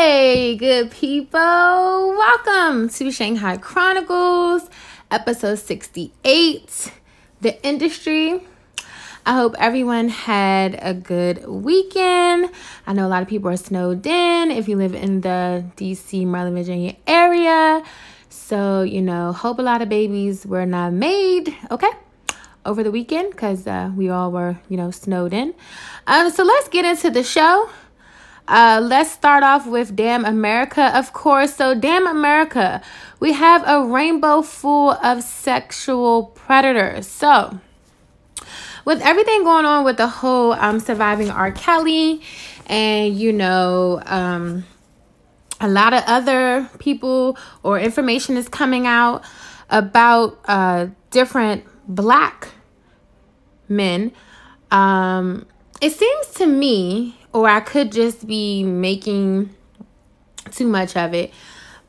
Hey, good people. Welcome to Shanghai Chronicles, episode 68. The industry. I hope everyone had a good weekend. I know a lot of people are snowed in if you live in the DC, Maryland, Virginia area. So, you know, hope a lot of babies were not made, okay, over the weekend because uh, we all were, you know, snowed in. Um, so let's get into the show. Uh, let's start off with Damn America, of course. So, Damn America, we have a rainbow full of sexual predators. So, with everything going on with the whole um, surviving R. Kelly, and you know, um, a lot of other people or information is coming out about uh, different black men. Um, it seems to me, or I could just be making too much of it,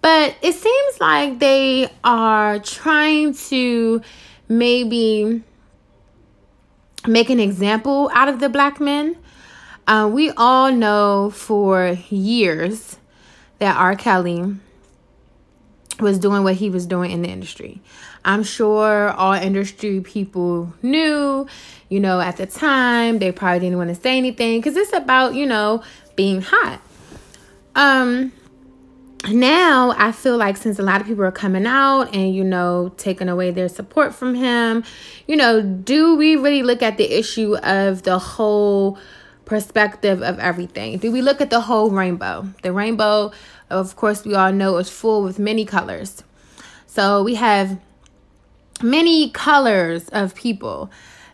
but it seems like they are trying to maybe make an example out of the black men. Uh, we all know for years that R. Kelly was doing what he was doing in the industry. I'm sure all industry people knew, you know, at the time, they probably didn't want to say anything because it's about, you know, being hot. Um, now I feel like since a lot of people are coming out and you know taking away their support from him, you know, do we really look at the issue of the whole perspective of everything? Do we look at the whole rainbow? The rainbow, of course, we all know is full with many colors. So we have many colors of people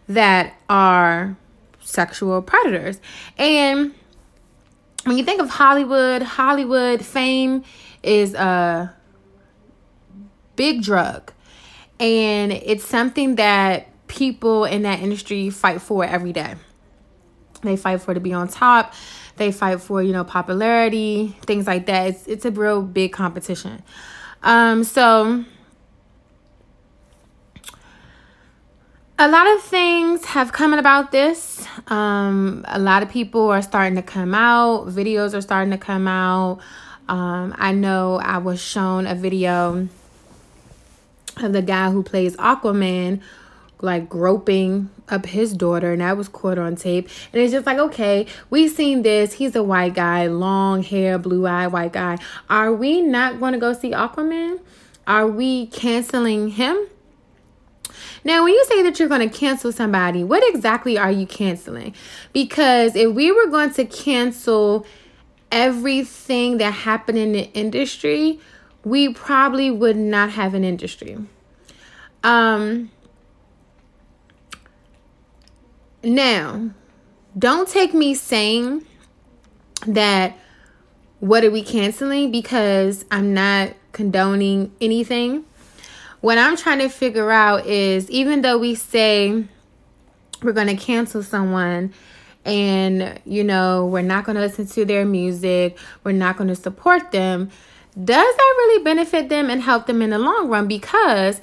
that are sexual predators. And when you think of Hollywood, Hollywood fame is a big drug. And it's something that people in that industry fight for every day. They fight for to be on top. They fight for, you know, popularity, things like that. It's it's a real big competition. Um so a lot of things have come about this. Um, a lot of people are starting to come out. Videos are starting to come out. Um, I know I was shown a video of the guy who plays Aquaman, like groping up his daughter, and that was caught on tape. And it's just like, okay, we've seen this. He's a white guy, long hair, blue eye, white guy. Are we not going to go see Aquaman? Are we canceling him? Now, when you say that you're going to cancel somebody, what exactly are you canceling? Because if we were going to cancel everything that happened in the industry, we probably would not have an industry. Um now, don't take me saying that what are we canceling because I'm not condoning anything what I'm trying to figure out is even though we say we're going to cancel someone and you know we're not going to listen to their music we're not going to support them does that really benefit them and help them in the long run because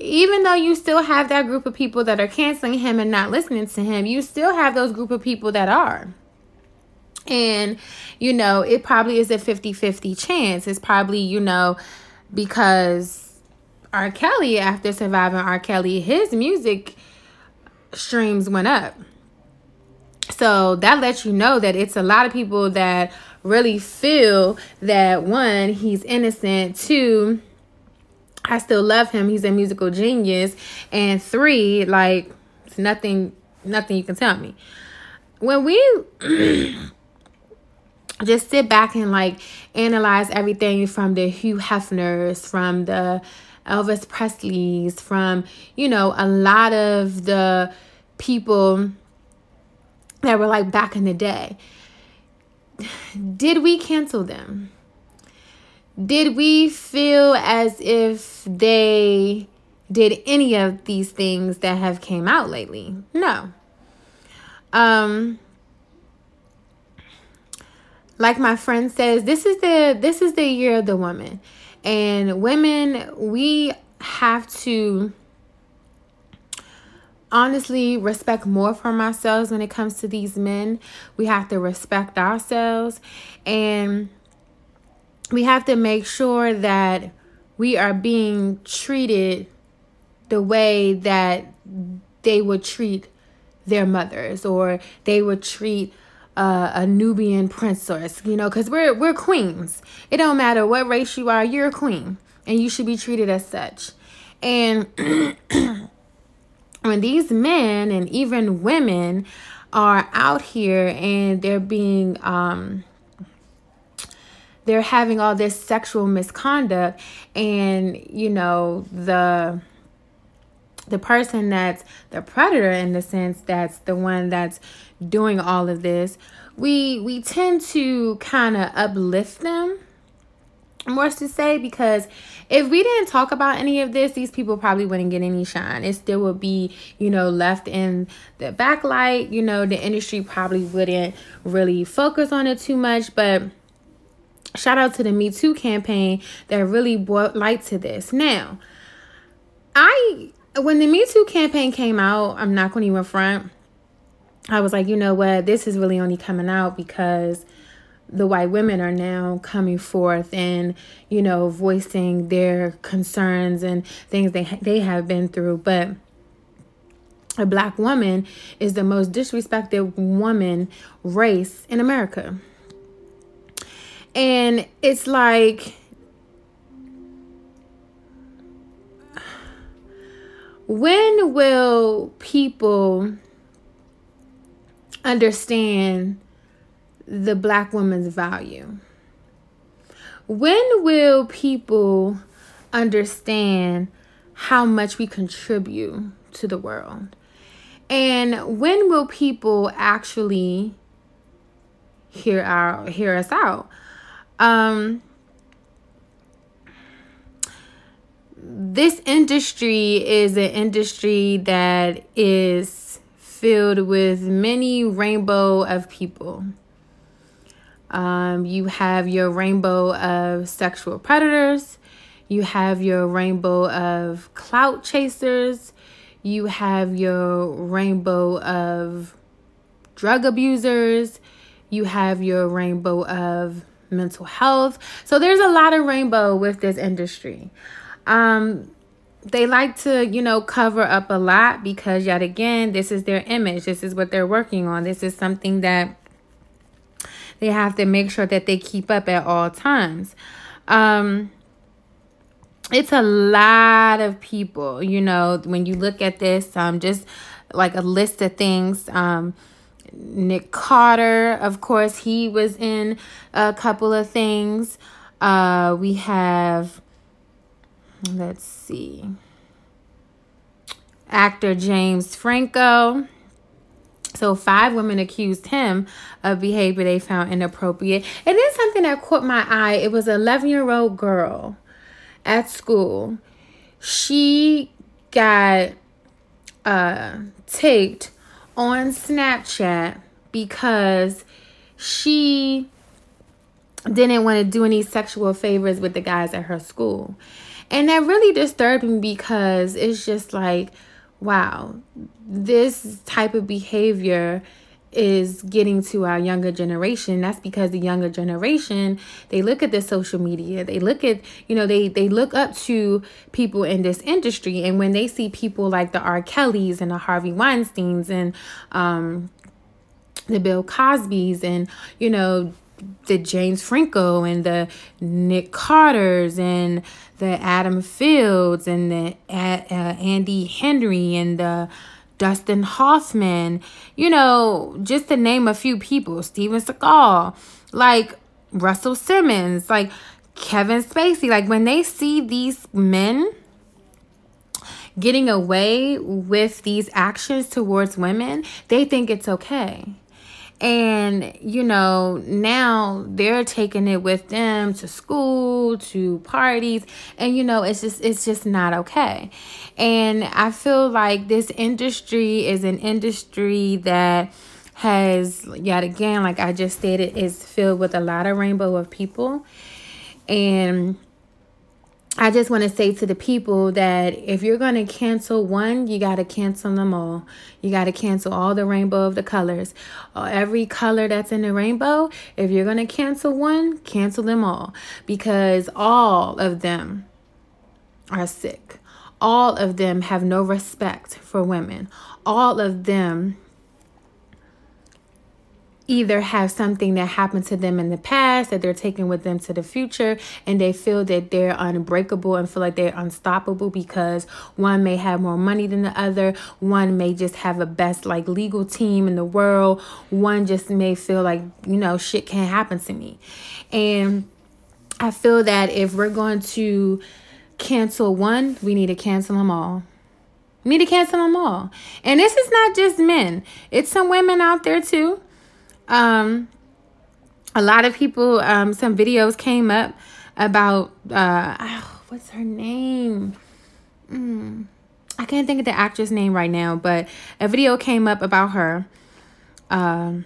even though you still have that group of people that are canceling him and not listening to him, you still have those group of people that are. And, you know, it probably is a 50 50 chance. It's probably, you know, because R. Kelly, after surviving R. Kelly, his music streams went up. So that lets you know that it's a lot of people that really feel that one, he's innocent, two, I still love him, he's a musical genius, and three, like it's nothing nothing you can tell me. When we just sit back and like analyze everything from the Hugh Hefners, from the Elvis Presleys, from, you know, a lot of the people that were like back in the day. Did we cancel them? Did we feel as if they did any of these things that have came out lately? No. Um like my friend says, this is the this is the year of the woman. And women, we have to honestly respect more from ourselves when it comes to these men. We have to respect ourselves and we have to make sure that we are being treated the way that they would treat their mothers or they would treat uh, a Nubian princess, you know, because we're we're queens. It don't matter what race you are, you're a queen, and you should be treated as such. And when these men and even women are out here and they're being um, they're having all this sexual misconduct and you know the the person that's the predator in the sense that's the one that's doing all of this we we tend to kind of uplift them more to say because if we didn't talk about any of this these people probably wouldn't get any shine. It still would be you know left in the backlight you know the industry probably wouldn't really focus on it too much but shout out to the me too campaign that really brought light to this. Now i when the Me Too campaign came out, I'm not going to even front. I was like, you know what? This is really only coming out because the white women are now coming forth and you know voicing their concerns and things they they have been through but a black woman is the most disrespected woman race in America and it's like when will people understand the black woman's value? When will people understand how much we contribute to the world? And when will people actually hear our hear us out? Um this industry is an industry that is filled with many rainbow of people. Um, you have your rainbow of sexual predators. You have your rainbow of clout chasers. You have your rainbow of drug abusers. You have your rainbow of mental health. So there's a lot of rainbow with this industry. Um, they like to, you know, cover up a lot because, yet again, this is their image. This is what they're working on. This is something that they have to make sure that they keep up at all times. Um, it's a lot of people, you know, when you look at this, um, just like a list of things. Um, Nick Carter, of course, he was in a couple of things. Uh, we have let's see. Actor James Franco. So, five women accused him of behavior they found inappropriate. And then something that caught my eye it was an 11 year old girl at school. She got uh, taped on Snapchat because she didn't want to do any sexual favors with the guys at her school. And that really disturbed me because it's just like, wow, this type of behavior is getting to our younger generation. That's because the younger generation they look at the social media. They look at you know they they look up to people in this industry. And when they see people like the r. Kellys and the harvey weinsteins and um the bill cosbys and you know the James Franco and the Nick Carters and the Adam Fields and the uh, uh, Andy Henry and the Dustin Hoffman, you know, just to name a few people, Steven Seagal, like Russell Simmons, like Kevin Spacey, like when they see these men getting away with these actions towards women, they think it's okay and you know now they're taking it with them to school to parties. And you know it's just it's just not okay. And i feel like this industry is an industry that has yet again like i just stated is filled with a lot of rainbow of people. And I just want to say to the people that if you're going to cancel one, you got to cancel them all. You got to cancel all the rainbow of the colors. Uh, every color that's in the rainbow, if you're going to cancel one, cancel them all because all of them are sick. All of them have no respect for women. All of them either have something that happened to them in the past that they're taking with them to the future and they feel that they're unbreakable and feel like they're unstoppable because one may have more money than the other. One may just have a best like legal team in the world. One just may feel like you know shit can't happen to me. And i feel that if we're going to cancel one we need to cancel them all. We need to cancel them all. And this is not just men. It's some women out there too um, a lot of people, um, some videos came up about, uh, oh, what's her name? Mm, I can't think of the actress name right now, but a video came up about her um,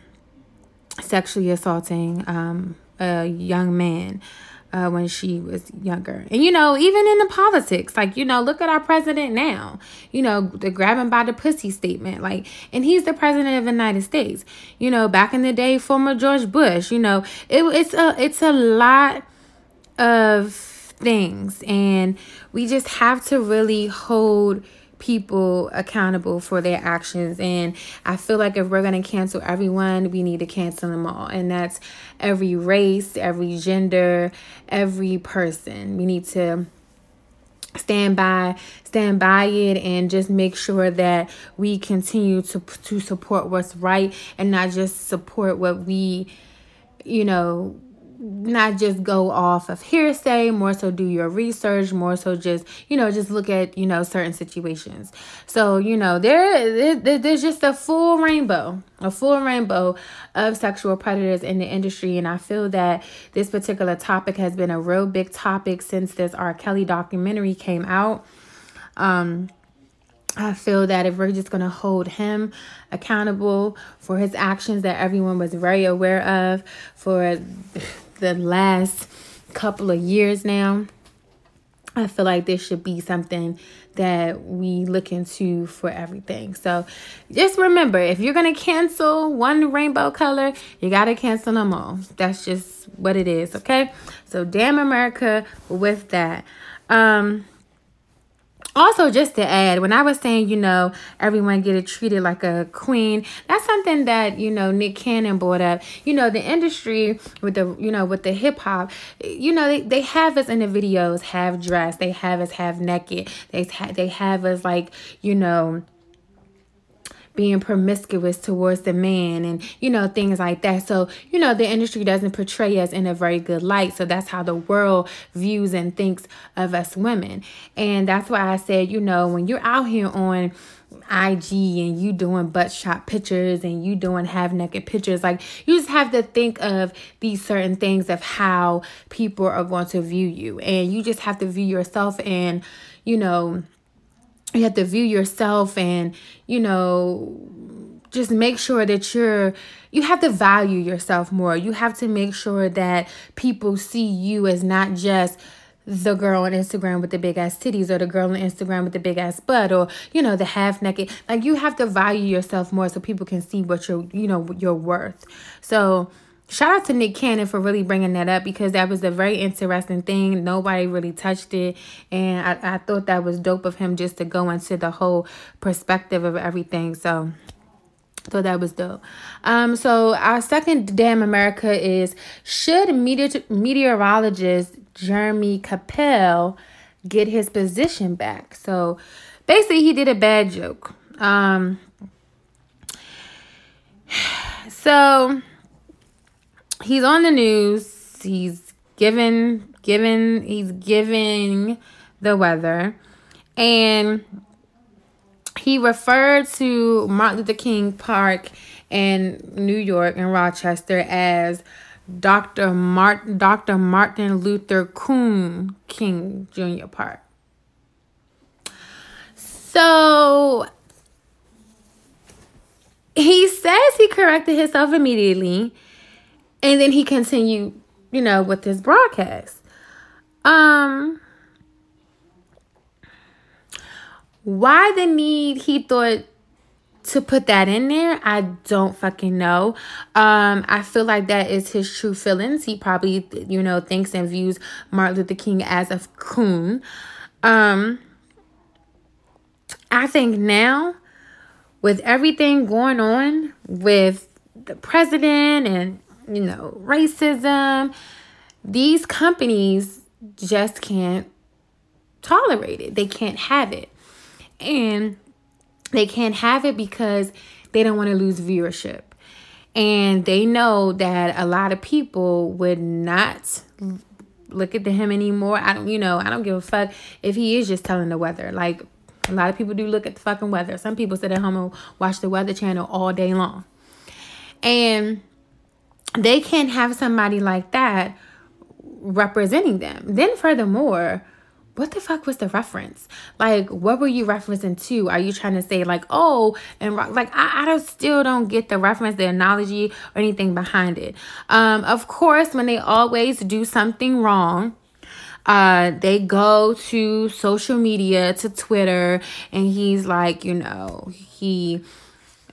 sexually assaulting um, a young man uh, when she was younger. And, you know, even in the politics, like, you know, look at our president now, you know, the grabbing by the pussy statement. Like, and he's the president of the United States. You know, back in the day, former George Bush, you know, it, it's a, it's a lot of things. And we just have to really hold people accountable for their actions. And I feel like if we're going to cancel everyone, we need to cancel them all. And that's every race, every gender, every person. We need to stand by stand by it and just make sure that we continue to to support what's right and not just support what we you know not just go off of hearsay, more so do your research, more so just, you know, just look at, you know, certain situations. So, you know, there, there there's just a full rainbow, a full rainbow of sexual predators in the industry. And I feel that this particular topic has been a real big topic since this R. Kelly documentary came out. Um, I feel that if we're just going to hold him accountable for his actions that everyone was very aware of for the last couple of years now. I feel like this should be something that we look into for everything. So just remember if you're going to cancel one rainbow color, you got to cancel them all. That's just what it is, okay? So damn America with that. Um also just to add when i was saying you know everyone get it treated like a queen that's something that you know nick cannon brought up. You know the industry with the you know with the hip-hop you know they, they have us in the videos half dressed they have us half naked they, they have us like you know being promiscuous towards the man and you know things like that so you know the industry doesn't portray us in a very good light so that's how the world views and thinks of us women and that's why i said you know when you're out here on IG and you doing butt shot pictures and you doing half naked pictures. Like you just have to think of these certain things of how people are going to view you. And you just have to view yourself and, you know, you have to view yourself and you know just make sure that you're you have to value yourself more. You have to make sure that people see you as not just the girl on Instagram with the big ass titties or the girl on Instagram with the big ass butt or you know the half naked. Like you have to value yourself more so people can see what you're you know your worth. So shout out to Nick Cannon for really bringing that up because that was a very interesting thing nobody really touched it and I, I thought that was dope of him just to go into the whole perspective of everything so so that was dope. Um, so our second damn America is should meteor- meteorologist Jeremy Kappell get his position back? So basically, he did a bad joke. Um, so he's on the news. He's given given he's giving the weather and he referred to Martin Luther King Park in New York and Rochester as Dr. Martin Dr. Martin Luther King Jr. Park. So he says he corrected himself immediately and then he continued, you know, with his broadcast. Um why the need he thought to put that in there? I don't fucking know. Um i feel like that is his true feelings. He probably you know thinks and views martin luther king as a coon. Um i think now with everything going on with the president and you know racism these companies just can't tolerate it they can't have it and they can't have it because they don't want to lose viewership. And they know that a lot of people would not look at him anymore. I don't, you know, I don't give a fuck if he is just telling the weather. Like a lot of people do look at the fucking weather. Some people sit at home and watch the weather channel all day long. And they can't have somebody like that representing them. Then furthermore, what the fuck was the reference? Like, what were you referencing to? Are you trying to say like, oh, and like I, I don't, still don't get the reference, the analogy, or anything behind it. Um, of course, when they always do something wrong, uh, they go to social media, to Twitter, and he's like, you know, he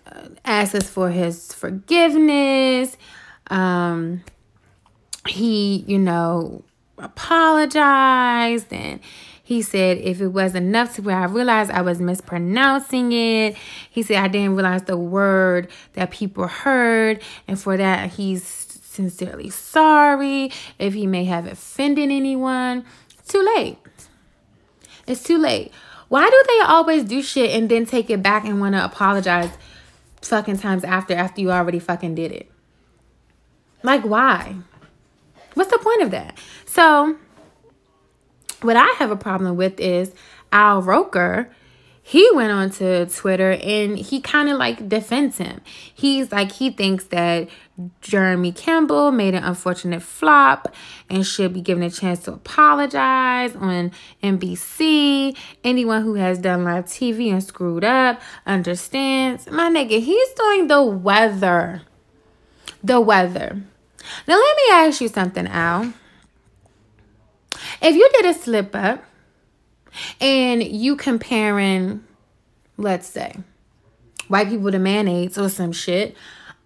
uh, asks for his forgiveness. Um, he, you know, apologized and he said if it was enough to where I realized I was mispronouncing it. He said I didn't realize the word that people heard and for that he's sincerely sorry if he may have offended anyone. It's too late. It's too late. Why do they always do shit and then take it back and want to apologize fucking times after after you already fucking did it? Like why? What's the point of that? So, what I have a problem with is Al Roker. He went on to Twitter and he kind of like defends him. He's like, he thinks that Jeremy Campbell made an unfortunate flop and should be given a chance to apologize on NBC. Anyone who has done live TV and screwed up understands. My nigga, he's doing the weather. The weather. Now, let me ask you something, Al. If you did a slip up and you comparing, let's say, white people to mayonnaise or some shit,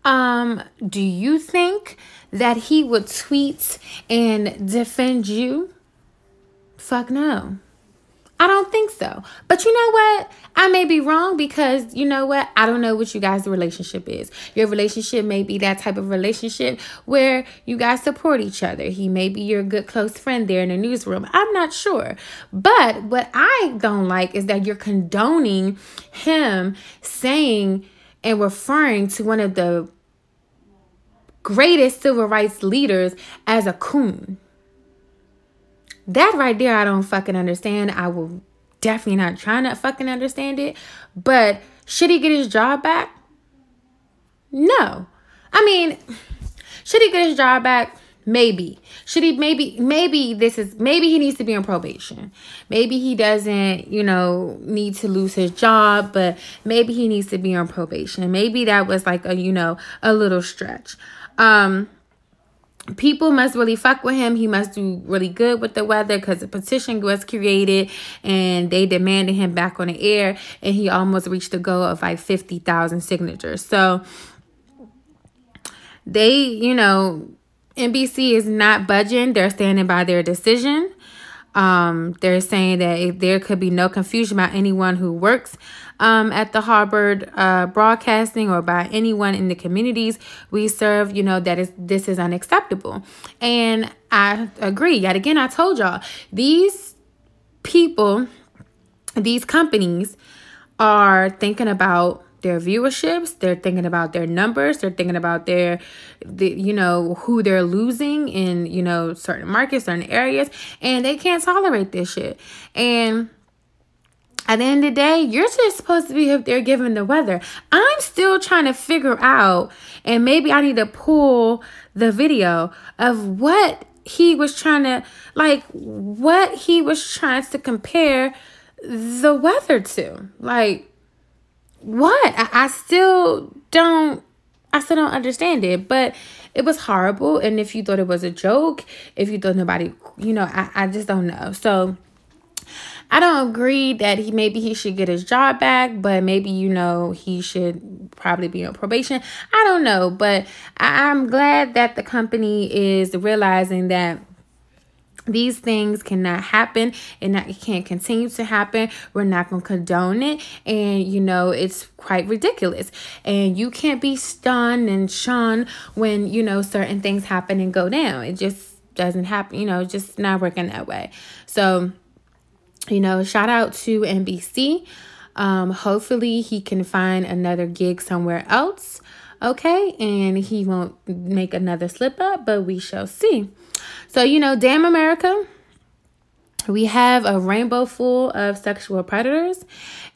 um, do you think that he would tweet and defend you? Fuck no. I don't think so. But you know what? I may be wrong because you know what? I don't know what you guys' relationship is. Your relationship may be that type of relationship where you guys support each other. He may be your good close friend there in the newsroom. I'm not sure. But what I don't like is that you're condoning him saying and referring to one of the greatest civil rights leaders as a coon. That right there, I don't fucking understand. I will definitely not trying to fucking understand it. But should he get his job back? No. I mean, should he get his job back? Maybe. Should he maybe maybe this is maybe he needs to be on probation. Maybe he doesn't, you know, need to lose his job, but maybe he needs to be on probation. Maybe that was like a, you know, a little stretch. Um people must really fuck with him. He must do really good with the weather because a petition was created and they demanded him back on the air. And he almost reached the goal of like 50,000 signatures. So they, you know, NBC is not budging. They're standing by their decision. Um, they're saying that there could be no confusion about anyone who works um, at the Hubbard uh, Broadcasting or by anyone in the communities we serve, you know, that is this is unacceptable. And I agree. Yet again, I told y'all these people, these companies are thinking about their viewerships they're thinking about their numbers they're thinking about their the, you know who they're losing in you know certain markets certain areas and they can't tolerate this shit and at the end of the day, you're just supposed to be up there giving the weather. I'm still trying to figure out, and maybe I need to pull the video of what he was trying to, like, what he was trying to compare the weather to. Like, what? I, I still don't, I still don't understand it, but it was horrible. And if you thought it was a joke, if you thought nobody, you know, I, I just don't know. So, I don't agree that he maybe he should get his job back, but maybe you know he should probably be on probation. I don't know, but I, I'm glad that the company is realizing that these things cannot happen and not, it can't continue to happen we're not going to condone it and you know it's quite ridiculous and you can't be stunned and shunned when you know certain things happen and go down it just doesn't happen you know just not working that way so you know, shout out to NBC. Um, hopefully, he can find another gig somewhere else. Okay, and he won't make another slip up, but we shall see. So, you know, damn America, we have a rainbow full of sexual predators,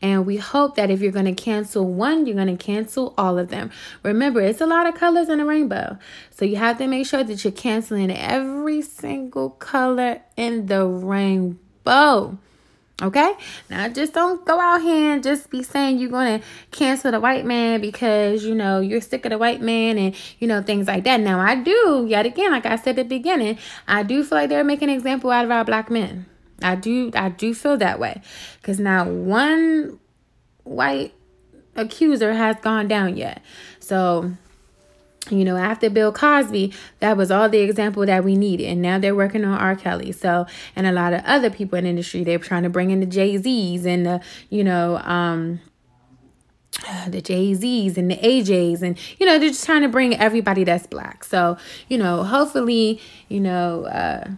and we hope that if you're going to cancel one, you're going to cancel all of them. Remember, it's a lot of colors in a rainbow, so you have to make sure that you're canceling every single color in the rainbow. Okay? Now just don't go out here and just be saying you're gonna cancel the white man because you know you're sick of the white man and you know things like that. Now I do, yet again, like I said at the beginning, I do feel like they're making an example out of our black men. I do I do feel that way. Cause now one white accuser has gone down yet. So you know, after Bill Cosby, that was all the example that we needed. And now they're working on R. Kelly. So, and a lot of other people in the industry, they're trying to bring in the Jay Z's and the, you know, um, the Jay Z's and the AJ's, and you know, they're just trying to bring everybody that's black. So, you know, hopefully, you know, uh,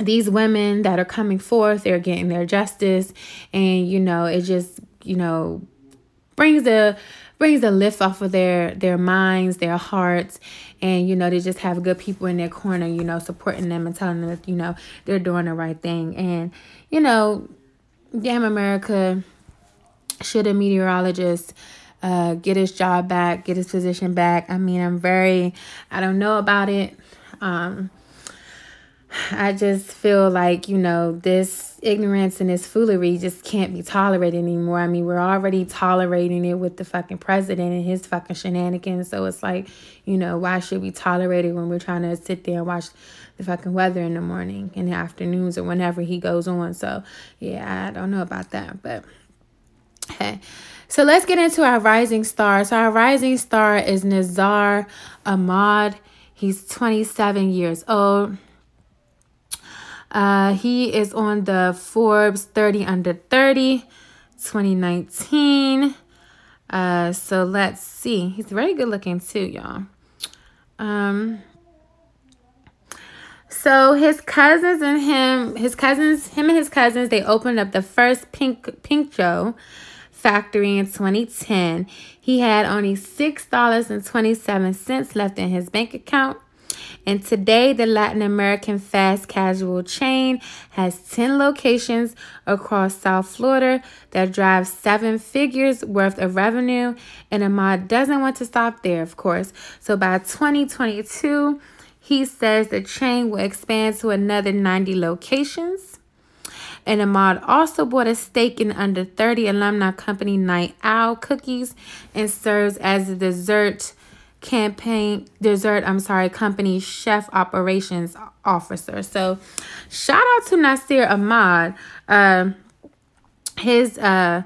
these women that are coming forth, they're getting their justice, and you know, it just, you know, brings a brings a lift off of their their minds, their hearts, and you know they just have good people in their corner, you know, supporting them and telling them that you know they're doing the right thing. And you know, damn America, should a meteorologist uh, get his job back, get his position back? I mean, I'm very, I don't know about it. Um, I just feel like, you know, this ignorance and this foolery just can't be tolerated anymore. I mean, we're already tolerating it with the fucking president and his fucking shenanigans. So it's like, you know, why should we tolerate it when we're trying to sit there and watch the fucking weather in the morning, in the afternoons, or whenever he goes on? So, yeah, I don't know about that. But, hey. So let's get into our rising star. So our rising star is Nazar Ahmad. He's 27 years old. Uh, he is on the Forbes 30 under 30 2019. Uh, so let's see. He's very good looking too, y'all. Um, so his cousins and him, his cousins, him and his cousins, they opened up the first Pink Pincho factory in 2010. He had only six dollars and twenty seven cents left in his bank account. And today, the Latin American fast casual chain has 10 locations across South Florida that drive seven figures worth of revenue. And Ahmad doesn't want to stop there, of course. So by 2022, he says the chain will expand to another 90 locations. And Ahmad also bought a stake in under 30 alumni company Night Owl Cookies and serves as a dessert campaign dessert, I'm sorry, company chef operations officer. So shout out to Nasir Ahmad. Uh, his uh,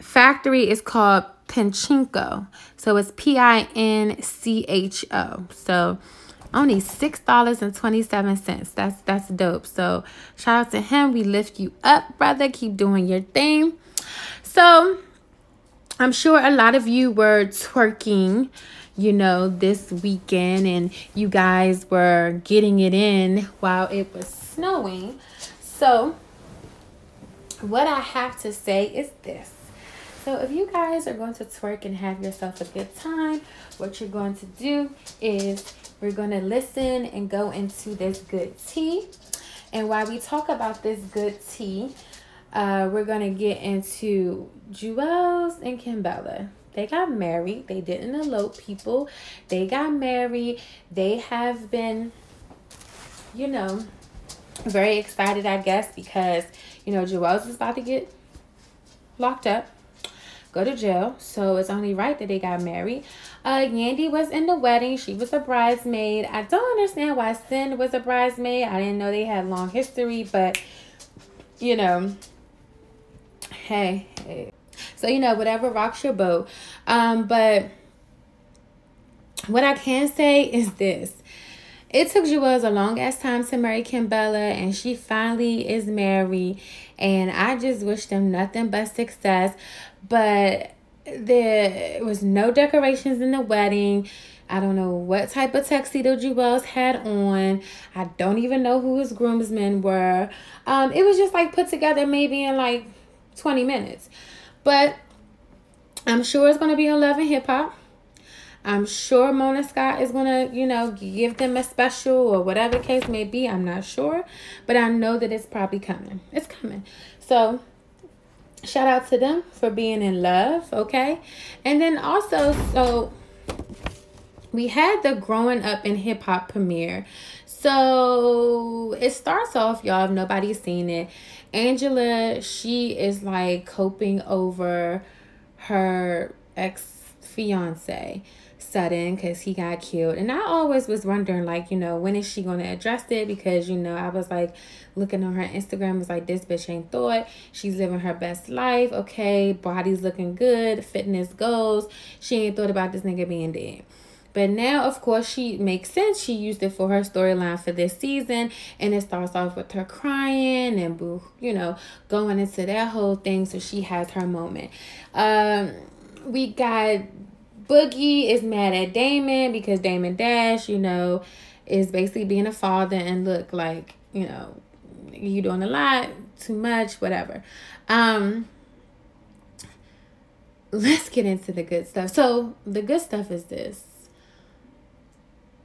factory is called Pinchinko. So it's P I N C H O. So only six dollars and twenty seven cents. That's that's dope. So shout out to him. We lift you up, brother. Keep doing your thing. So I'm sure a lot of you were twerking, you know, this weekend, and you guys were getting it in while it was snowing. So what I have to say is this. So if you guys are going to twerk and have yourself a good time, what you're going to do is we're going to listen and go into this good tea. And while we talk about this good tea, uh, we're to get into Juelz and Kimbella. They got married. They didn't elope people. They got married. They have been, you know, very excited, I guess, because, you know, Juelz is about to get locked up go to jail. So it's only right that they got married. Uh, Yandy was in the wedding. She was a bridesmaid. I don't understand why Sin was a bridesmaid. I didn't know they had long history, but you know, hey, hey. So you know, whatever rocks your boat. Um, but what I can say is this. It took Juelz a long ass time to marry Kimbella, and she finally is married. And I just wish them nothing but success but there was no decorations in the wedding. I don't know what type of tuxedo Juelz had on. I don't even know who his groomsmen were. Um, it was just like put together maybe in like 20 minutes. But I'm sure it's gonna be a love and hip hop. I'm sure Mona Scott is gonna, you know, give them a special or whatever case may be. I'm not sure, but I know that it's probably coming. It's coming. So shout out to them for being in love okay and then also so we had the growing up in hip hop premiere so it starts off y'all if nobody's seen it angela she is like coping over her ex fiance Sutton because he got killed. And I always was wondering, like, you know, when is she going to address it? Because, you know, I was like looking on her Instagram, was like, this bitch ain't thought. She's living her best life. Okay, body's looking good, fitness goals. She ain't thought about this nigga being dead. But now, of course, she makes sense. She used it for her storyline for this season. And it starts off with her crying and, boo, you know, going into that whole thing. So she has her moment. Um, we got Boogie is mad at Damon because Damon Dash, you know, is basically being a father and look like, you know, you doing a lot, too much, whatever. Um let's get into the good stuff. So the good stuff is this.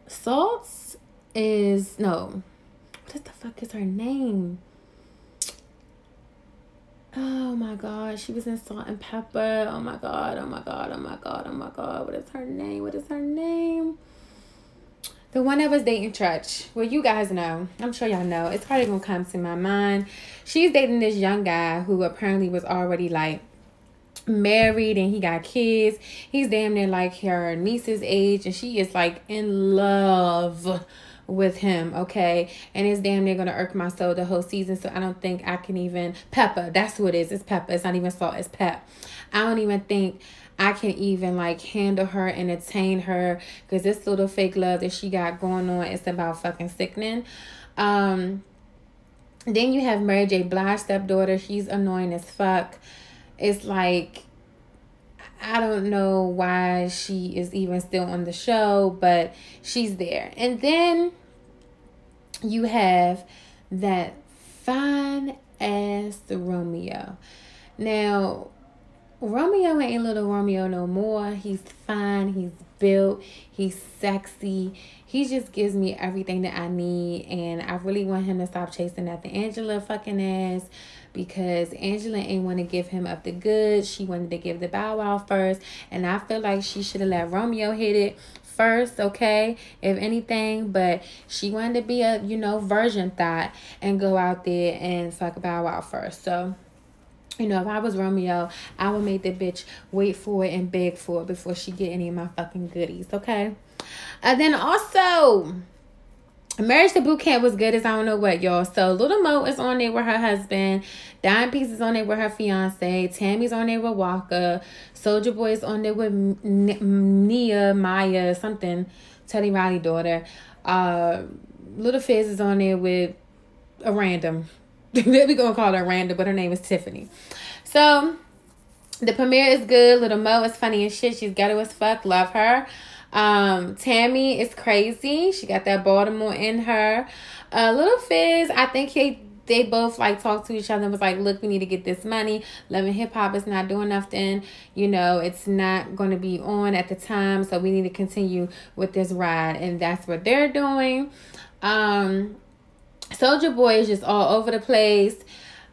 Salts is no. What the fuck is her name? Oh my god, she was in Salt-N-Pepa. Oh my god, oh my god, oh my god, oh my god. What is her name? What is her name? The one that was dating Treach. Well, you guys know. I'm sure y'all know. It's probably gonna come to my mind. She's dating this young guy who apparently was already like married and he got kids. He's damn near like her niece's age, and she is like in love with him, okay? And it's damn near gonna irk my soul the whole season. So I don't think I can even pepper. That's who it is. It's Pepa. It's not even salt, it's pep. I don't even think I can even like handle her, and entertain her, because this little fake love that she got going on is about fucking sickening. Um then you have Mary J. Blige stepdaughter. She's annoying as fuck. It's like I don't know why she is even still on the show, but she's there. And then you have that fine ass Romeo. Now, Romeo ain't little Romeo no more. He's fine. He's built. He's sexy. He just gives me everything that I need. And I really want him to stop chasing after Angela fucking ass because Angela ain't want to give him up the goods. She wanted to give the bow wow first. And I feel like she should have let Romeo hit it first, okay, if anything, but she wanted to be a, you know, virgin thought and go out there and fuck Bow Wow first. So you know, if I was Romeo, I would make the bitch wait for it and beg for it before she get any of my fucking goodies, okay? And then also, Marriage to Boot Camp was good as I don't know what, y'all. So Little Mo is on there with her husband. Dime Piece is on there with her fiance. Tammy's on there with Waka. Soulja Boy is on there with Nia, Maya, something. Teddy Riley daughter. Uh, Little Fizz is on there with a random. we gonna call her random, but her name is Tiffany. So the premiere is good. Little Mo is funny as shit. She's ghetto as fuck. Love her. Um, Tammy is crazy. She got that Baltimore in her. Uh, Little Fizz, I think he they both like talked to each other and was like, look, we need to get this money. Love and hip hop is not doing nothing. You know, it's not going to be on at the time. So we need to continue with this ride. And that's what they're doing. Um, Soulja Boy is just all over the place.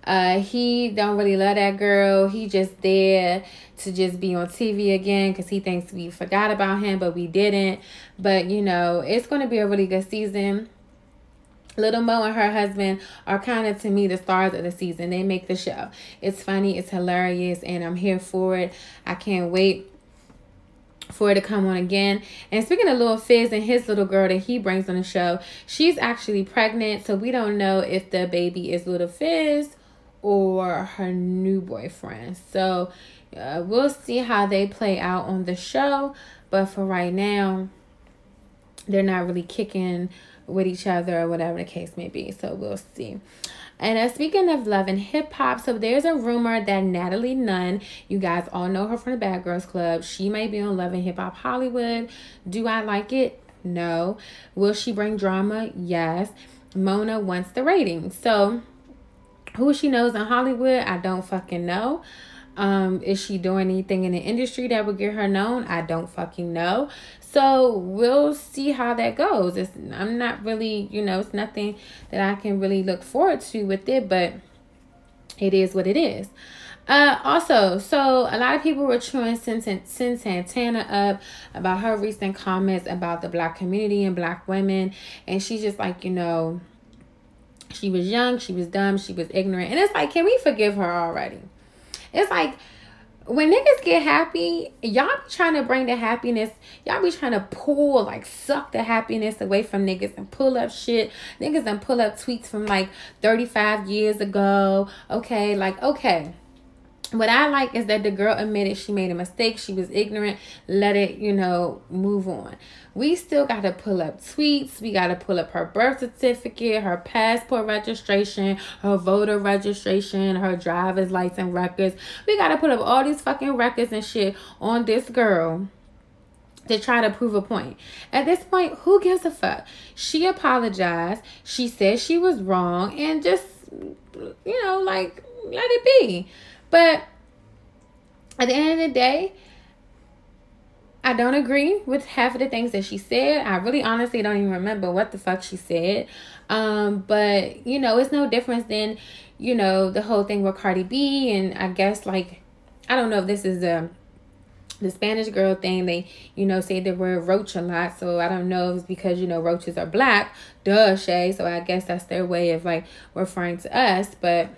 Uh, he don't really love that girl. He just there to just be on TV again because he thinks we forgot about him, but we didn't. But you know, it's going to be a really good season. Little Mo and her husband are kind of to me the stars of the season. They make the show. It's funny, it's hilarious, and I'm here for it. I can't wait for it to come on again. And speaking of Little Fizz and his little girl that he brings on the show, she's actually pregnant, so we don't know if the baby is Little Fizz or her new boyfriend. So uh, we'll see how they play out on the show. But for right now, they're not really kicking with each other or whatever the case may be. So we'll see. And uh, speaking of love and hip hop, so there's a rumor that Natalie Nunn, you guys all know her from the Bad Girls Club, she may be on Love and Hip Hop Hollywood. Do I like it? No. Will she bring drama? Yes. Mona wants the ratings. So who she knows in Hollywood, I don't fucking know. Um, is she doing anything in the industry that would get her known? I don't fucking know. So we'll see how that goes. It's I'm not really, you know, it's nothing that I can really look forward to with it, but it is what it is. Uh, also, so a lot of people were chewing Cyn, Cyn Santana up about her recent comments about the black community and black women, and she's just like, you know, she was young, she was dumb, she was ignorant, and it's like, can we forgive her already? It's like when niggas get happy, y'all be trying to bring the happiness, y'all be trying to pull, like, suck the happiness away from niggas and pull up shit. Niggas and pull up tweets from like 35 years ago. Okay, like, okay what I like is that the girl admitted she made a mistake. She was ignorant. Let it, you know, move on. We still got to pull up tweets. We got to pull up her birth certificate, her passport registration, her voter registration, her driver's license records. We got to put up all these fucking records and shit on this girl to try to prove a point. At this point, who gives a fuck? She apologized. She said she was wrong and just, you know, like, let it be. But at the end of the day, I don't agree with half of the things that she said. I really honestly don't even remember what the fuck she said. Um, but you know, it's no difference than, you know, the whole thing with Cardi B and I guess like I don't know if this is a the Spanish girl thing, they, you know, say the word roach a lot. So I don't know if it's because, you know, roaches are black. Duh, Shay. So I guess that's their way of like referring to us. But,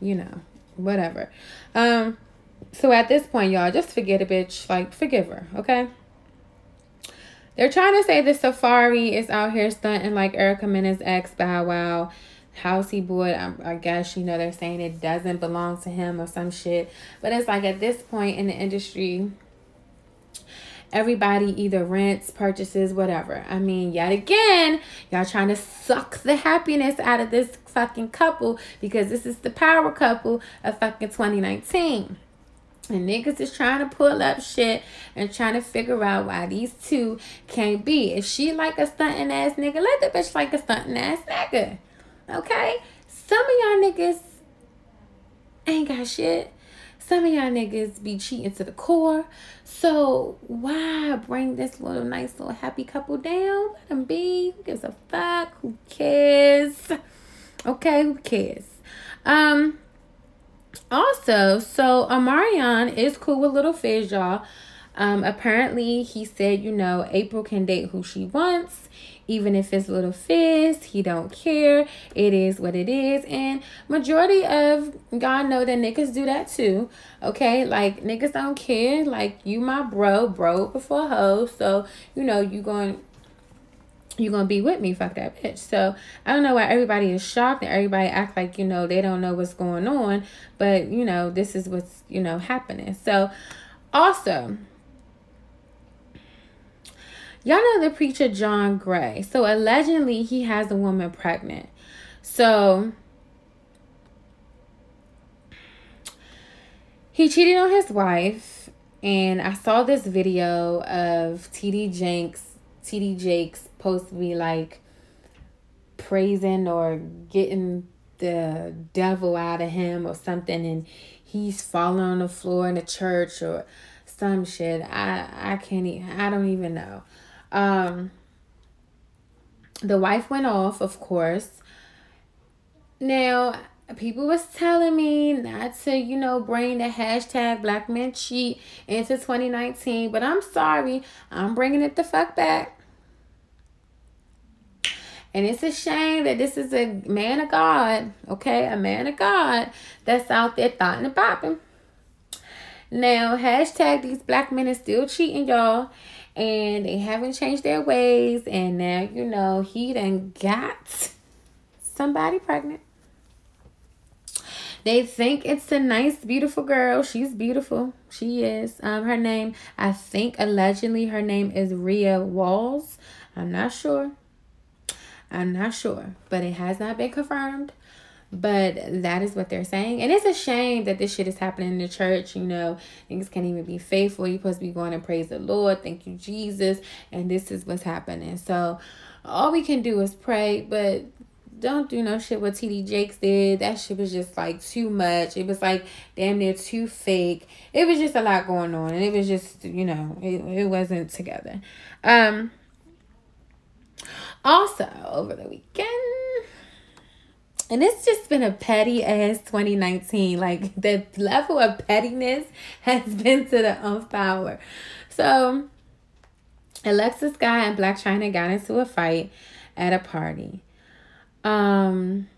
you know, whatever. Um, so at this point, y'all, just forget a bitch. Like, forgive her, okay? They're trying to say the Safaree is out here stunting like Erica Mena's ex Bow Wow. Housey boy, I, I guess you know they're saying it doesn't belong to him or some shit. But it's like at this point in the industry, everybody either rents, purchases, whatever. I mean, yet again, y'all trying to suck the happiness out of this fucking couple because this is the power couple of fucking 2019. And niggas is trying to pull up shit and trying to figure out why these two can't be. If she like a stunting ass nigga, let the bitch like a stunting ass nigga. Okay? Some of y'all niggas ain't got shit. Some of y'all niggas be cheating to the core. So why bring this little nice little happy couple down? Let them be. Who gives a fuck? Who cares? Okay, who cares? Um also, so Omarion is cool with Little Fizz, y'all. Um, apparently, he said, you know, April can date who she wants, even if it's Little Fizz. He don't care. It is what it is, and majority of God know that niggas do that too. Okay, like niggas don't care. Like you, my bro, bro before hoe. So you know you going you're gonna be with me fuck that bitch so i don't know why everybody is shocked and everybody act like you know they don't know what's going on but you know this is what's you know happening so also Y'all know the preacher John Gray. So allegedly he has a woman pregnant. So he cheated on his wife and I saw this video of TD Jenks TD Jakes supposed to be like praising or getting the devil out of him or something and he's falling on the floor in the church or some shit. I I can't even I don't even know. Um, the wife went off, of course. Now, people was telling me not to, you know, bring the hashtag black men cheat into 2019, but I'm sorry, I'm bringing it the fuck back. And it's a shame that this is a man of God, okay? A man of God that's out there thought and popping. Now, hashtag these black men are still cheating, y'all and they haven't changed their ways. And now, you know, he done got somebody pregnant. They think it's a nice, beautiful girl. She's beautiful. She is. Um, her name, I think, allegedly, her name is Ria Walls. I'm not sure. I'm not sure, but it has not been confirmed. But that is what they're saying. And it's a shame that this shit is happening in the church. You know, things can't even be faithful. You're supposed to be going and praise the Lord. Thank you, Jesus. And this is what's happening. So all we can do is pray, but don't do no shit what TD Jakes did. That shit was just like too much. It was like damn near too fake. It was just a lot going on. And it was just, you know, it, it wasn't together. Um also over the weekend and it's just been a petty ass 2019. Like the level of pettiness has been to the nth power. So Alexis Skyy and Blac Chyna got into a fight at a party. Um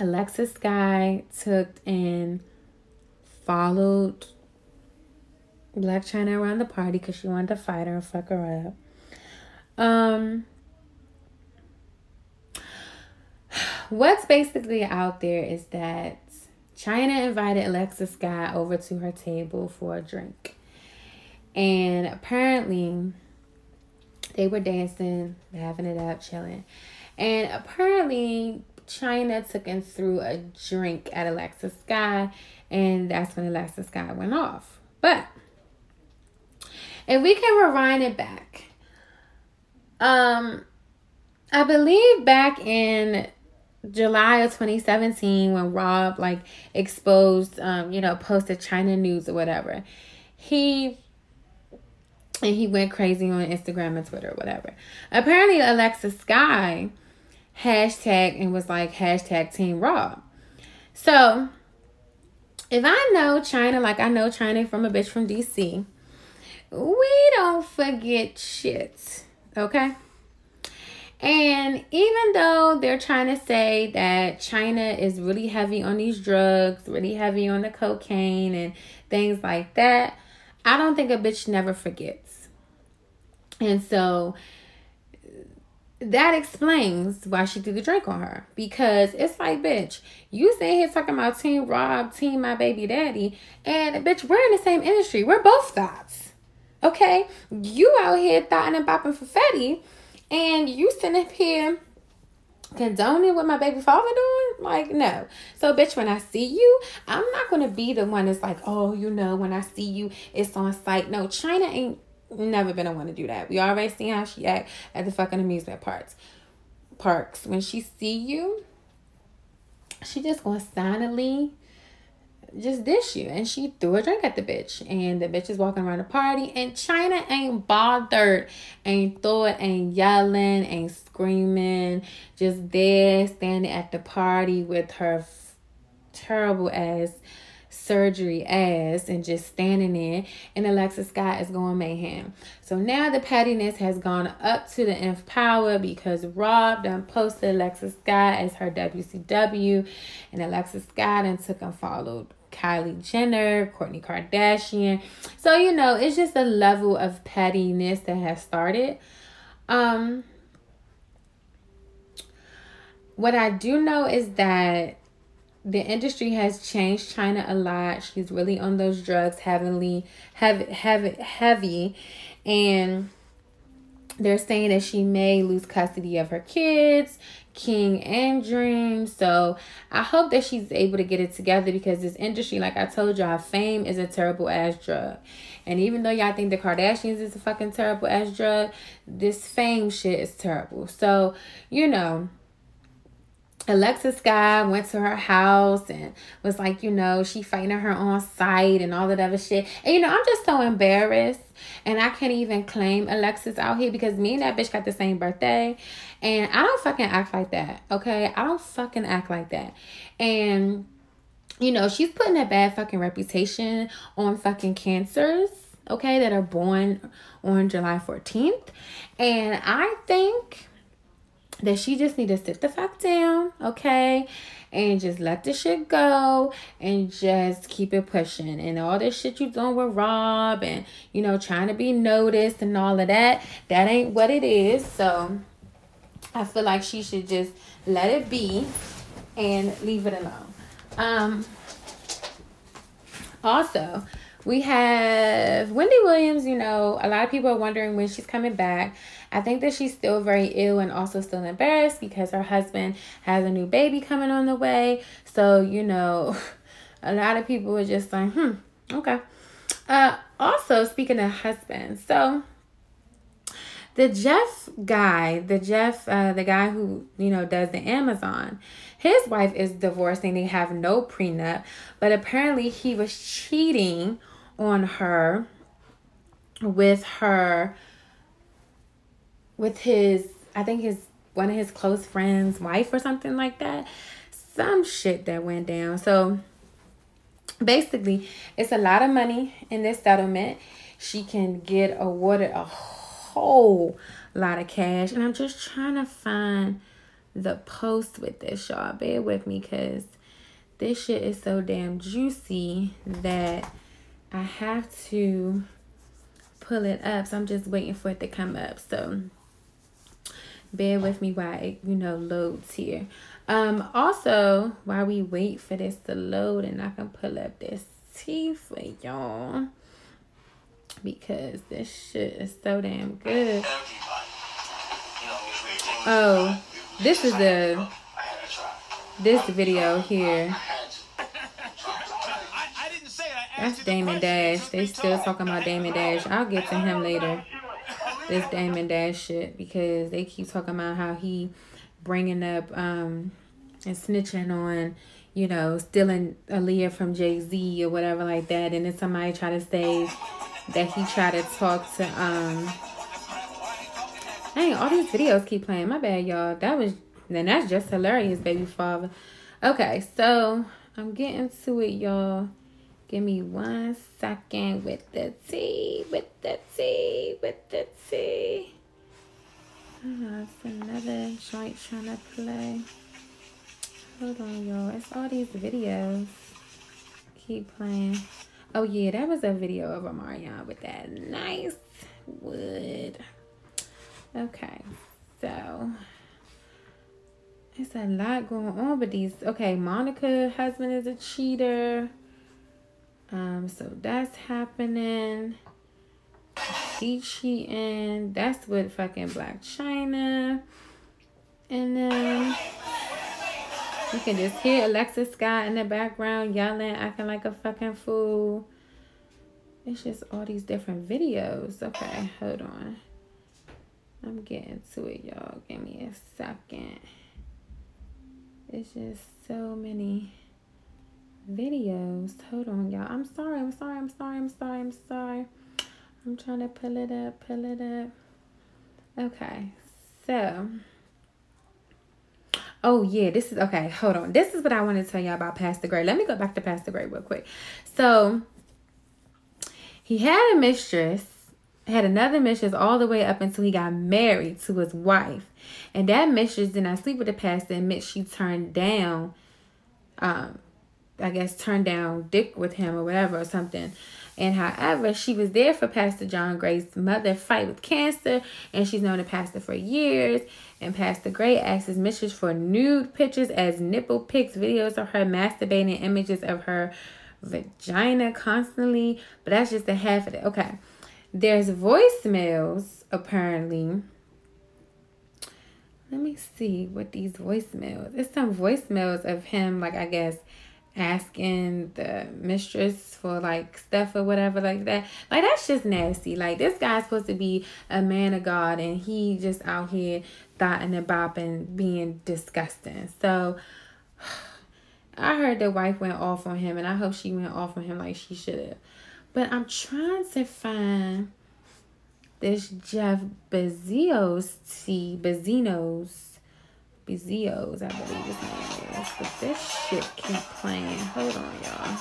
Alexis Skyy took and followed Blac Chyna around the party because she wanted to fight her and fuck her up. Um what's basically out there is that Chyna invited Alexis Skyy over to her table for a drink. And apparently, they were dancing, having it up, chilling. And apparently, Chyna took and threw a drink at Alexis Skyy, and that's when Alexis Skyy went off. But if we can rewind it back, um, I believe back in July of 2017 when Rob like exposed um you know posted Chyna news or whatever. He and he went crazy on Instagram and Twitter or whatever. Apparently Alexis Skyy hashtag and was like hashtag Team Rob. So if I know Chyna like I know Chyna from a bitch from DC, we don't forget shit. Okay? And even though they're trying to say that Chyna is really heavy on these drugs, really heavy on the cocaine and things like that, I don't think a bitch never forgets. And so that explains why she threw the drink on her. Because it's like, bitch, you sitting here talking about Team Rob, Team My Baby Daddy, and bitch, we're in the same industry. We're both thoughts. Okay? You out here thoughting and bopping for Fetty and you sitting up here condoning what my baby father doing? Like, no. So, bitch, when I see you, I'm not gonna be the one that's like, oh, you know, when I see you, it's on site. No, Chyna ain't never been a one to do that. We already seen how she act at the fucking amusement parks. Parks. When she see you, she just gonna silently just dish you. And she threw a drink at the bitch. And the bitch is walking around the party. And Chyna ain't bothered, ain't thought, ain't yelling, ain't screaming. Just there standing at the party with her f- terrible ass surgery ass and just standing there and Alexa Scott is going mayhem. So now the pettiness has gone up to the nth power because Rob done posted Alexa Scott as her WCW and Alexa Scott and took and followed Kylie Jenner, Kourtney Kardashian. So you know, it's just a level of pettiness that has started. Um what I do know is that the industry has changed Chyna a lot. She's really on those drugs heavily, heavy, heavy, heavy, and they're saying that she may lose custody of her kids, King and Dream. So I hope that she's able to get it together because this industry, like I told y'all, fame is a terrible ass drug. And even though y'all think the Kardashians is a fucking terrible ass drug, this fame shit is terrible. So, you know, Alexa guy went to her house and was like, you know, she fighting her on site and all that other shit. And you know, I'm just so embarrassed. And I can't even claim Alexis out here because me and that bitch got the same birthday. And I don't fucking act like that. Okay. I don't fucking act like that. And you know, she's putting a bad fucking reputation on fucking cancers, okay, that are born on July 14th. And I think that she just need to sit the fuck down, okay? And just let the shit go and just keep it pushing. And all this shit you doing with Rob and, you know, trying to be noticed and all of that, that ain't what it is. So I feel like she should just let it be and leave it alone. Um, also, we have Wendy Williams. You know, a lot of people are wondering when she's coming back. I think that she's still very ill and also still embarrassed because her husband has a new baby coming on the way. So, you know, a lot of people are just like, hmm, okay. Uh, also, speaking of husbands, so the Jeff guy, the Jeff, uh, the guy who, you know, does the Amazon, his wife is divorcing. They have no prenup, but apparently he was cheating on her with her with his I think his one of his close friends' wife or something like that. Some shit that went down. So basically, it's a lot of money in this settlement. She can get awarded a whole lot of cash. And I'm just trying to find the post with this, y'all. Bear with me because this shit is so damn juicy that I have to pull it up. So I'm just waiting for it to come up. So bear with me while it, you know, loads here. Um, also, while we wait for this to load and I can pull up this tea for y'all because this shit is so damn good. Oh, this is the this video here. That's Damon Dash. They still talking about Damon Dash. I'll get to him later this Damon Dash shit because they keep talking about how he bringing up um and snitching on you know stealing Aaliyah from Jay Z or whatever like that, and then somebody try to say that he tried to talk to um. Dang, all these videos keep playing. My bad, y'all. That was then that's just hilarious, baby father. Okay, so I'm getting to it, y'all. Give me one second with the tea, with the tea, with the tea. Oh, it's another joint trying to play. Hold on, y'all. It's all these videos. Keep playing. Oh, yeah, that was a video of Omarion with that nice wood. Okay, so it's a lot going on with these. Okay, Monica husband is a cheater. Um, so that's happening. She cheating. That's with fucking Blac Chyna. And then you can just hear Alexa Scott in the background yelling, acting like a fucking fool. It's just all these different videos. Okay, hold on. I'm getting to it, y'all. Give me a second. It's just so many videos. Hold on, y'all. I'm sorry. I'm sorry. I'm sorry. I'm sorry. I'm sorry. I'm trying to pull it up. Pull it up. Okay. So. Oh yeah, this is okay. Hold on. This is what I want to tell y'all about Pastor Gray. Let me go back to Pastor Gray real quick. So he had a mistress, had another mistress all the way up until he got married to his wife. And that mistress did not sleep with the pastor, and admit she turned down um I guess turned down dick with him or whatever or something. And however, she was there for Pastor John Gray's mother fight with cancer, and she's known the pastor for years. And Pastor Gray asked his mistress for nude pictures as nipple pics, videos of her masturbating, images of her vagina constantly. But that's just a half of it. Okay. There's voicemails, apparently. Let me see what these voicemails. It's some voicemails of him, like I guess asking the mistress for like stuff or whatever like that. Like that's just nasty. Like this guy's supposed to be a man of God and he just out here thotting and bopping being disgusting. So I heard the wife went off on him and I hope she went off on him like she should have. But I'm trying to find this Jeff Bezos T Bezinos Bezios, I believe his name is. But this shit keep playing. Hold on, y'all.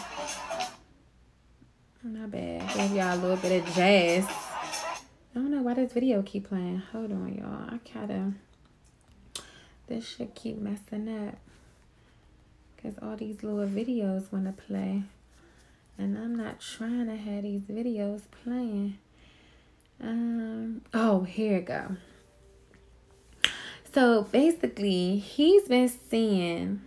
My bad. Gave y'all a little bit of jazz. I don't know why this video keep playing. Hold on, y'all. I kinda... This shit keep messing up. Because all these little videos want to play. And I'm not trying to have these videos playing. Um. Oh, here it go. So basically, he's been seeing.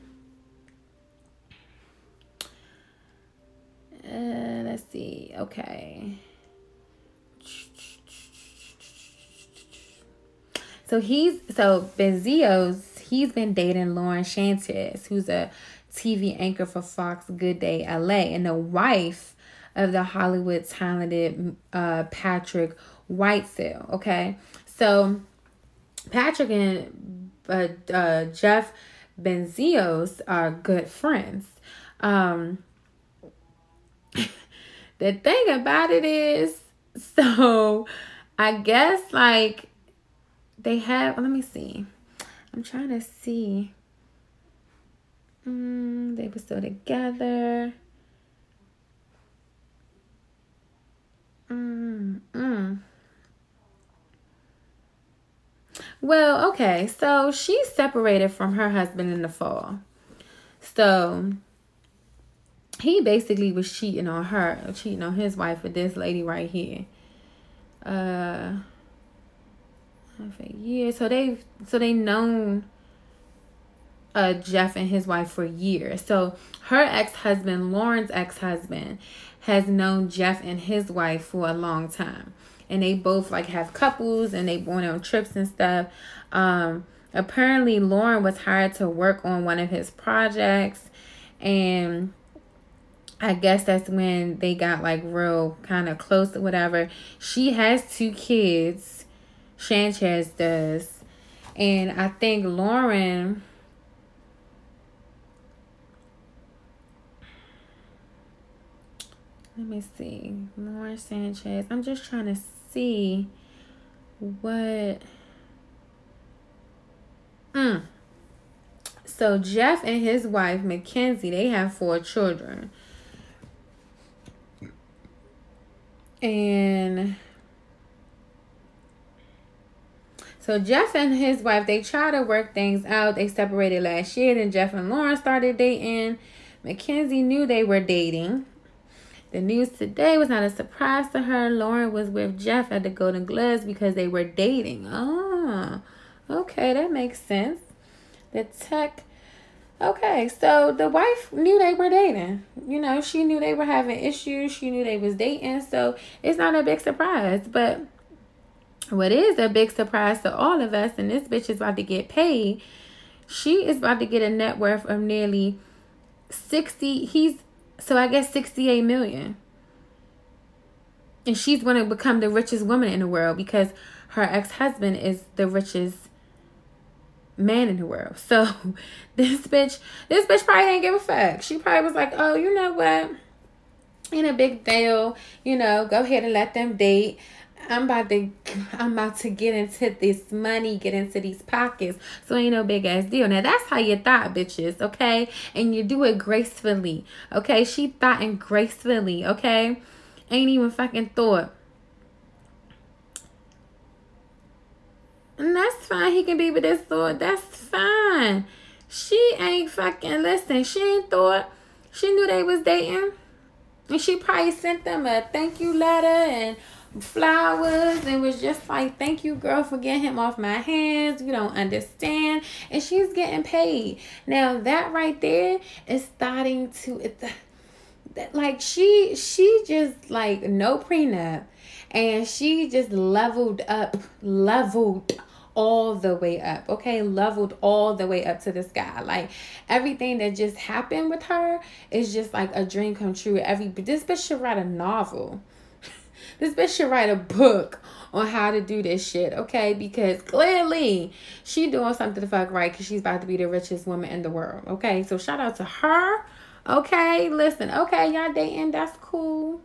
Uh, let's see. Okay. So he's so Bezos. He's been dating Lauren Sanchez, who's a TV anchor for Fox Good Day LA, and the wife of the Hollywood talented uh, Patrick Whitesell. Okay, so Patrick and uh, uh, Jeff Benzios are good friends. Um, the thing about it is, so I guess like they have. Let me see. I'm trying to see. Mm, they were still together. Mm, mm. Well, okay. So she separated from her husband in the fall. So he basically was cheating on her, cheating on his wife with this lady right here. Uh for years. So they've so they known uh Jeff and his wife for years. So her ex-husband, Lauren's ex-husband, has known Jeff and his wife for a long time and they both like have couples and they went on trips and stuff. Um, apparently, Lauren was hired to work on one of his projects, and I guess that's when they got like real kind of close or whatever. She has two kids, Sanchez does, and I think Lauren let me see. Lauren Sanchez. I'm just trying to see what. Mm. So Jeff and his wife Mackenzie, they have four children. And so Jeff and his wife, they try to work things out. They separated last year. Then Jeff and Lauren started dating. Mackenzie knew they were dating. The news today was not a surprise to her. Lauren was with Jeff at the Golden Globes because they were dating. Ah, okay, that makes sense. The tech. Okay, so the wife knew they were dating. You know, she knew they were having issues. She knew they was dating. So it's not a big surprise. But what is a big surprise to all of us, and this bitch is about to get paid. She is about to get a net worth of nearly 60. He's so I guess 68 million. And she's going to become the richest woman in the world because her ex-husband is the richest man in the world. So this bitch, this bitch probably didn't give a fuck. She probably was like, oh, you know what? In a big deal, you know, go ahead and let them date. I'm about to I'm about to get into this money, get into these pockets. So ain't no big ass deal. Now that's how you thought, bitches, okay? And you do it gracefully. Okay? She thought and gracefully, okay? Ain't even fucking thought. And that's fine. He can be with this thought. That's fine. She ain't fucking listen. She ain't thought. She knew they was dating. And she probably sent them a thank you letter and flowers and was just like, Thank you, girl, for getting him off my hands. You don't understand. And she's getting paid. Now that right there is starting to it's like she she just like no prenup and she just leveled up leveled all the way up okay leveled all the way up to the sky like everything that just happened with her is just like a dream come true every this bitch should write a novel this bitch should write a book on how to do this shit, okay? Because clearly she doing something to fuck right because she's about to be the richest woman in the world, okay? So shout out to her, okay? Listen, okay, y'all dating, that's cool.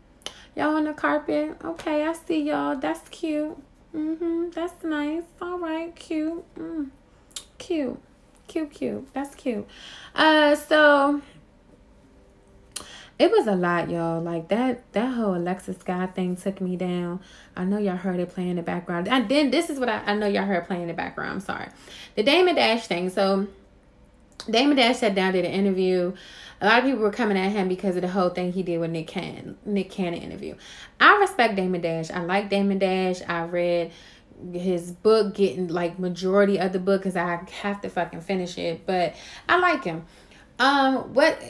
Y'all on the carpet, okay? I see y'all, that's cute. Mm-hmm, that's nice. All right, cute. Mm. Cute, cute, cute. That's cute. Uh, so it was a lot, y'all. Like that that whole Alexis Skyy thing took me down. I know y'all heard it playing in the background. And then this is what I, I know y'all heard playing in the background. I'm sorry. The Damon Dash thing. So Damon Dash sat down, did an interview. A lot of people were coming at him because of the whole thing he did with Nick Cannon, Nick Cannon interview. I respect Damon Dash. I like Damon Dash. I read his book, getting like majority of the book because I have to fucking finish it. But I like him. Um, what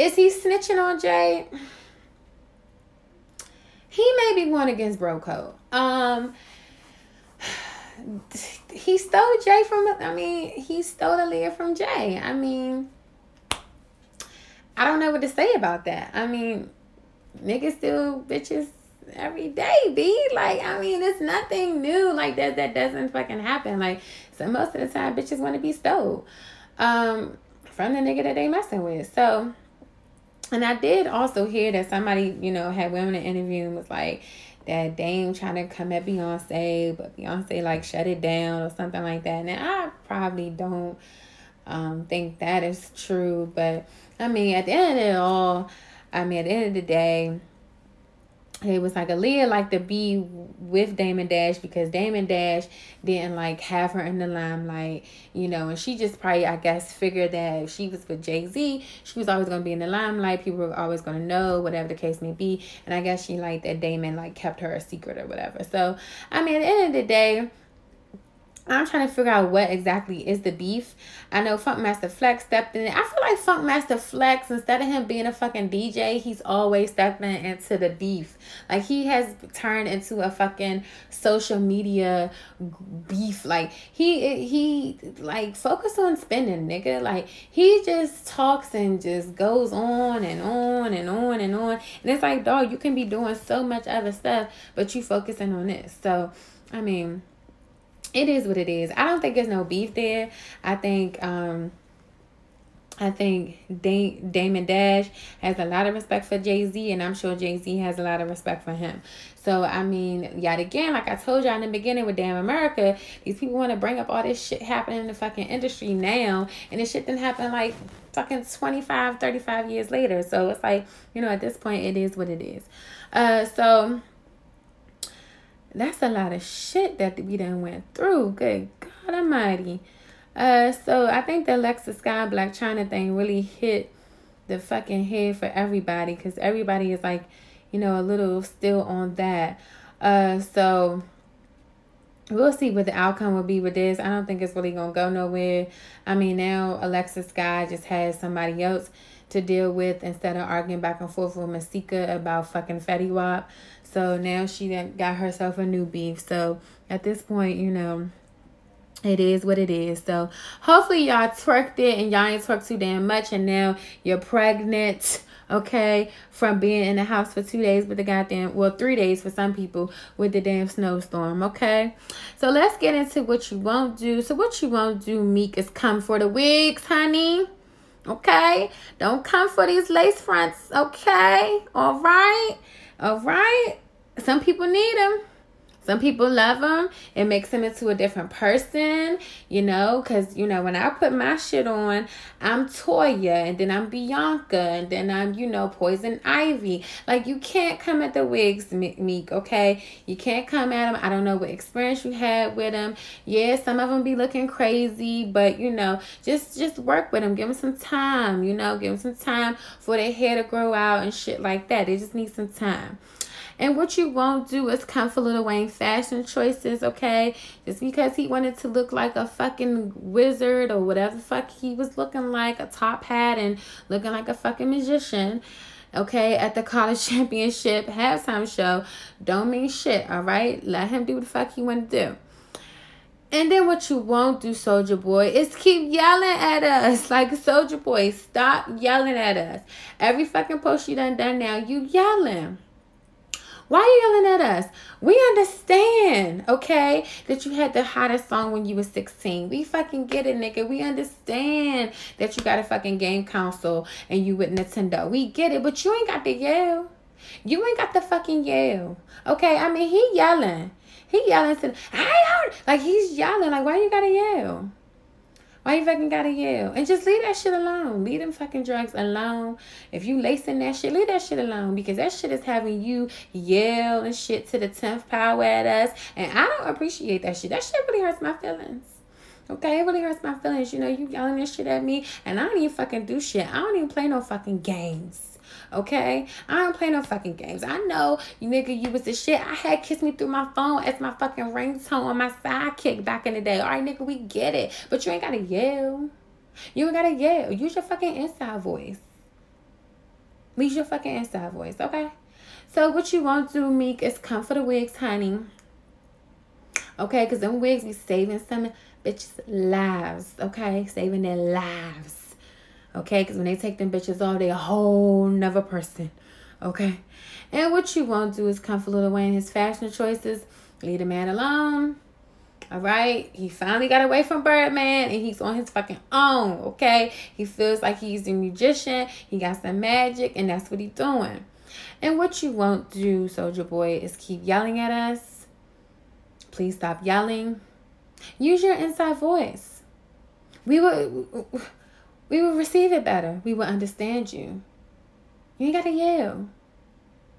is he snitching on Jay? He may be one against bro code. Um, he stole Jay from. I mean, he stole lead from Jay. I mean, I don't know what to say about that. I mean, niggas still bitches every day, b. Like, I mean, it's nothing new like that. That doesn't fucking happen. Like, so most of the time, bitches want to be stole, um, from the nigga that they messing with. So and I did also hear that somebody, you know, had women in interview and was like that Dame trying to come at Beyonce, but Beyonce like shut it down or something like that. And I probably don't um, think that is true, but I mean, at the end of it all, I mean, at the end of the day, it was like Aaliyah liked to be with Damon Dash because Damon Dash didn't like have her in the limelight, you know, and she just probably I guess figured that if she was with Jay Z, she was always gonna be in the limelight. People were always gonna know, whatever the case may be. And I guess she liked that Damon like kept her a secret or whatever. So I mean at the end of the day, I'm trying to figure out what exactly is the beef. I know Funkmaster Flex stepped in. I feel like Funkmaster Flex, instead of him being a fucking DJ, he's always stepping into the beef. Like he has turned into a fucking social media beef. Like he he like focus on spending, nigga. Like he just talks and just goes on and on and on and on. And it's like, dog, you can be doing so much other stuff, but you focusing on this. So I mean it is what it is. I don't think there's no beef there. I think um I think Dame, Damon Dash has a lot of respect for Jay Z, and I'm sure Jay Z has a lot of respect for him. So, I mean, yet again, like I told y'all in the beginning with Damn America, these people want to bring up all this shit happening in the fucking industry now, and this shit didn't happen like fucking 25, 35 years later. So, it's like, you know, at this point, it is what it is. Uh, so that's a lot of shit that we done went through. Good God Almighty. Uh, so I think the Alexis Skyy Blac Chyna thing really hit the fucking head for everybody because everybody is like, you know, a little still on that. Uh, so we'll see what the outcome will be with this. I don't think it's really gonna go nowhere. I mean, now Alexis Skyy just has somebody else to deal with instead of arguing back and forth with Masika about fucking Fetty Wap. So now she got herself a new beef. So at this point, you know, it is what it is. So hopefully y'all twerked it and y'all ain't twerked too damn much and now you're pregnant. Okay, from being in the house for two days with the goddamn, well, three days for some people with the damn snowstorm. Okay, so let's get into what you won't do. So, what you won't do, Meek, is come for the wigs, honey. Okay, don't come for these lace fronts. Okay, all right. All right. Some people need them. Some people love them. It makes them into a different person, you know, because, you know, when I put my shit on, I'm Toya and then I'm Bianca and then I'm, you know, Poison Ivy. Like, you can't come at the wigs, Meek, okay? You can't come at them. I don't know what experience you had with them. Yeah, some of them be looking crazy, but, you know, just just work with them. Give them some time, you know, give them some time for their hair to grow out and shit like that. They just need some time. And what you won't do is come for Lil Wayne fashion choices, okay? Just because he wanted to look like a fucking wizard or whatever fuck he was looking like, a top hat and looking like a fucking magician okay, at the college championship halftime show don't mean shit, all right? Let him do what the fuck he want to do. And then what you won't do, Soulja Boy, is keep yelling at us. Like Soulja Boy, stop yelling at us. Every fucking post you done done now, you yelling. Why are you yelling at us? We understand, okay, that you had the hottest song when you were 16. We fucking get it, nigga. We understand that you got a fucking game console and you with Nintendo. We get it, but you ain't got the yell. You ain't got the fucking yell. Okay, I mean, he yelling. He yelling to, I heard, like he's yelling. Like, why you gotta yell? Why you fucking gotta yell? And just leave that shit alone. Leave them fucking drugs alone. If you lacing that shit, leave that shit alone because that shit is having you yell and shit to the 10th power at us. And I don't appreciate that shit. That shit really hurts my feelings. Okay, it really hurts my feelings. You know, you yelling this shit at me and I don't even fucking do shit. I don't even play no fucking games. Okay? I don't play no fucking games. I know you nigga, you was the shit. I had Kiss Me Through My Phone as my fucking ringtone on my sidekick back in the day. All right, nigga, we get it. But you ain't gotta yell. You ain't gotta yell. Use your fucking inside voice. Use your fucking inside voice, okay? So what you want to do, Meek, is come for the wigs, honey. Okay, because them wigs be saving some bitches' lives. Okay, saving their lives. Okay, because when they take them bitches off, they a whole nother person. Okay. And what you won't do is come for Lil Wayne his fashion choices. Leave the man alone. All right. He finally got away from Birdman and he's on his fucking own. Okay. He feels like he's a magician. He got some magic and that's what he's doing. And what you won't do, Soulja Boy, is keep yelling at us. Please stop yelling. Use your inside voice. We were we will receive it better. We will understand you. You ain't got to yell.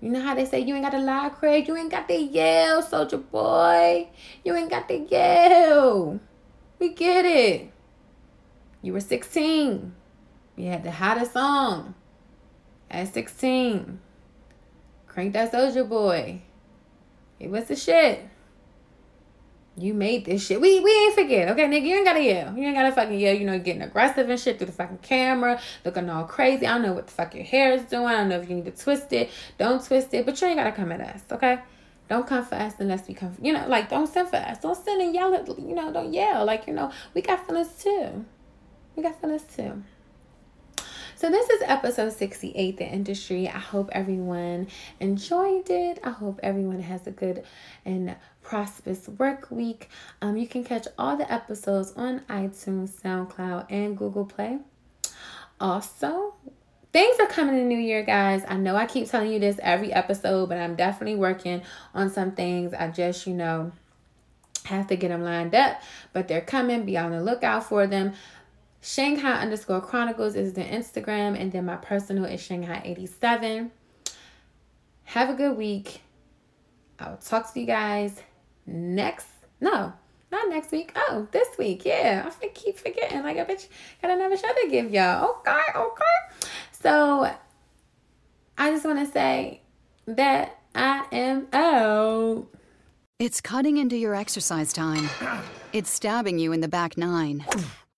You know how they say you ain't got to lie, Craig? You ain't got to yell, Soulja Boy. You ain't got to yell. We get it. You were 16. You had the hottest song at 16. Crank that Soulja Boy. It was the shit. You made this shit. We we ain't forget, okay, nigga. You ain't gotta yell. You ain't gotta fucking yell. You know, getting aggressive and shit through the fucking camera, looking all crazy. I don't know what the fuck your hair is doing. I don't know if you need to twist it. Don't twist it, but you ain't gotta come at us, okay? Don't come for us unless we come. For, you know, like don't send for us. Don't send and yell at. You know, don't yell. Like you know, we got feelings too. We got feelings too. So this is episode 68, the industry. I hope everyone enjoyed it. I hope everyone has a good and prosperous work week. Um, you can catch all the episodes on iTunes, SoundCloud, and Google Play. Also, things are coming in the new year, guys. I know I keep telling you this every episode, but I'm definitely working on some things. I just, you know, have to get them lined up, but they're coming. Be on the lookout for them. Shanghai underscore Chronicles is the Instagram, and then my personal is Shanghai 87. Have a good week. I'll talk to you guys next. No, not next week. Oh, this week. Yeah, I keep forgetting. Like, a bitch got another show to give y'all. Okay, okay. So, I just want to say that I am out. It's cutting into your exercise time. It's stabbing you in the back nine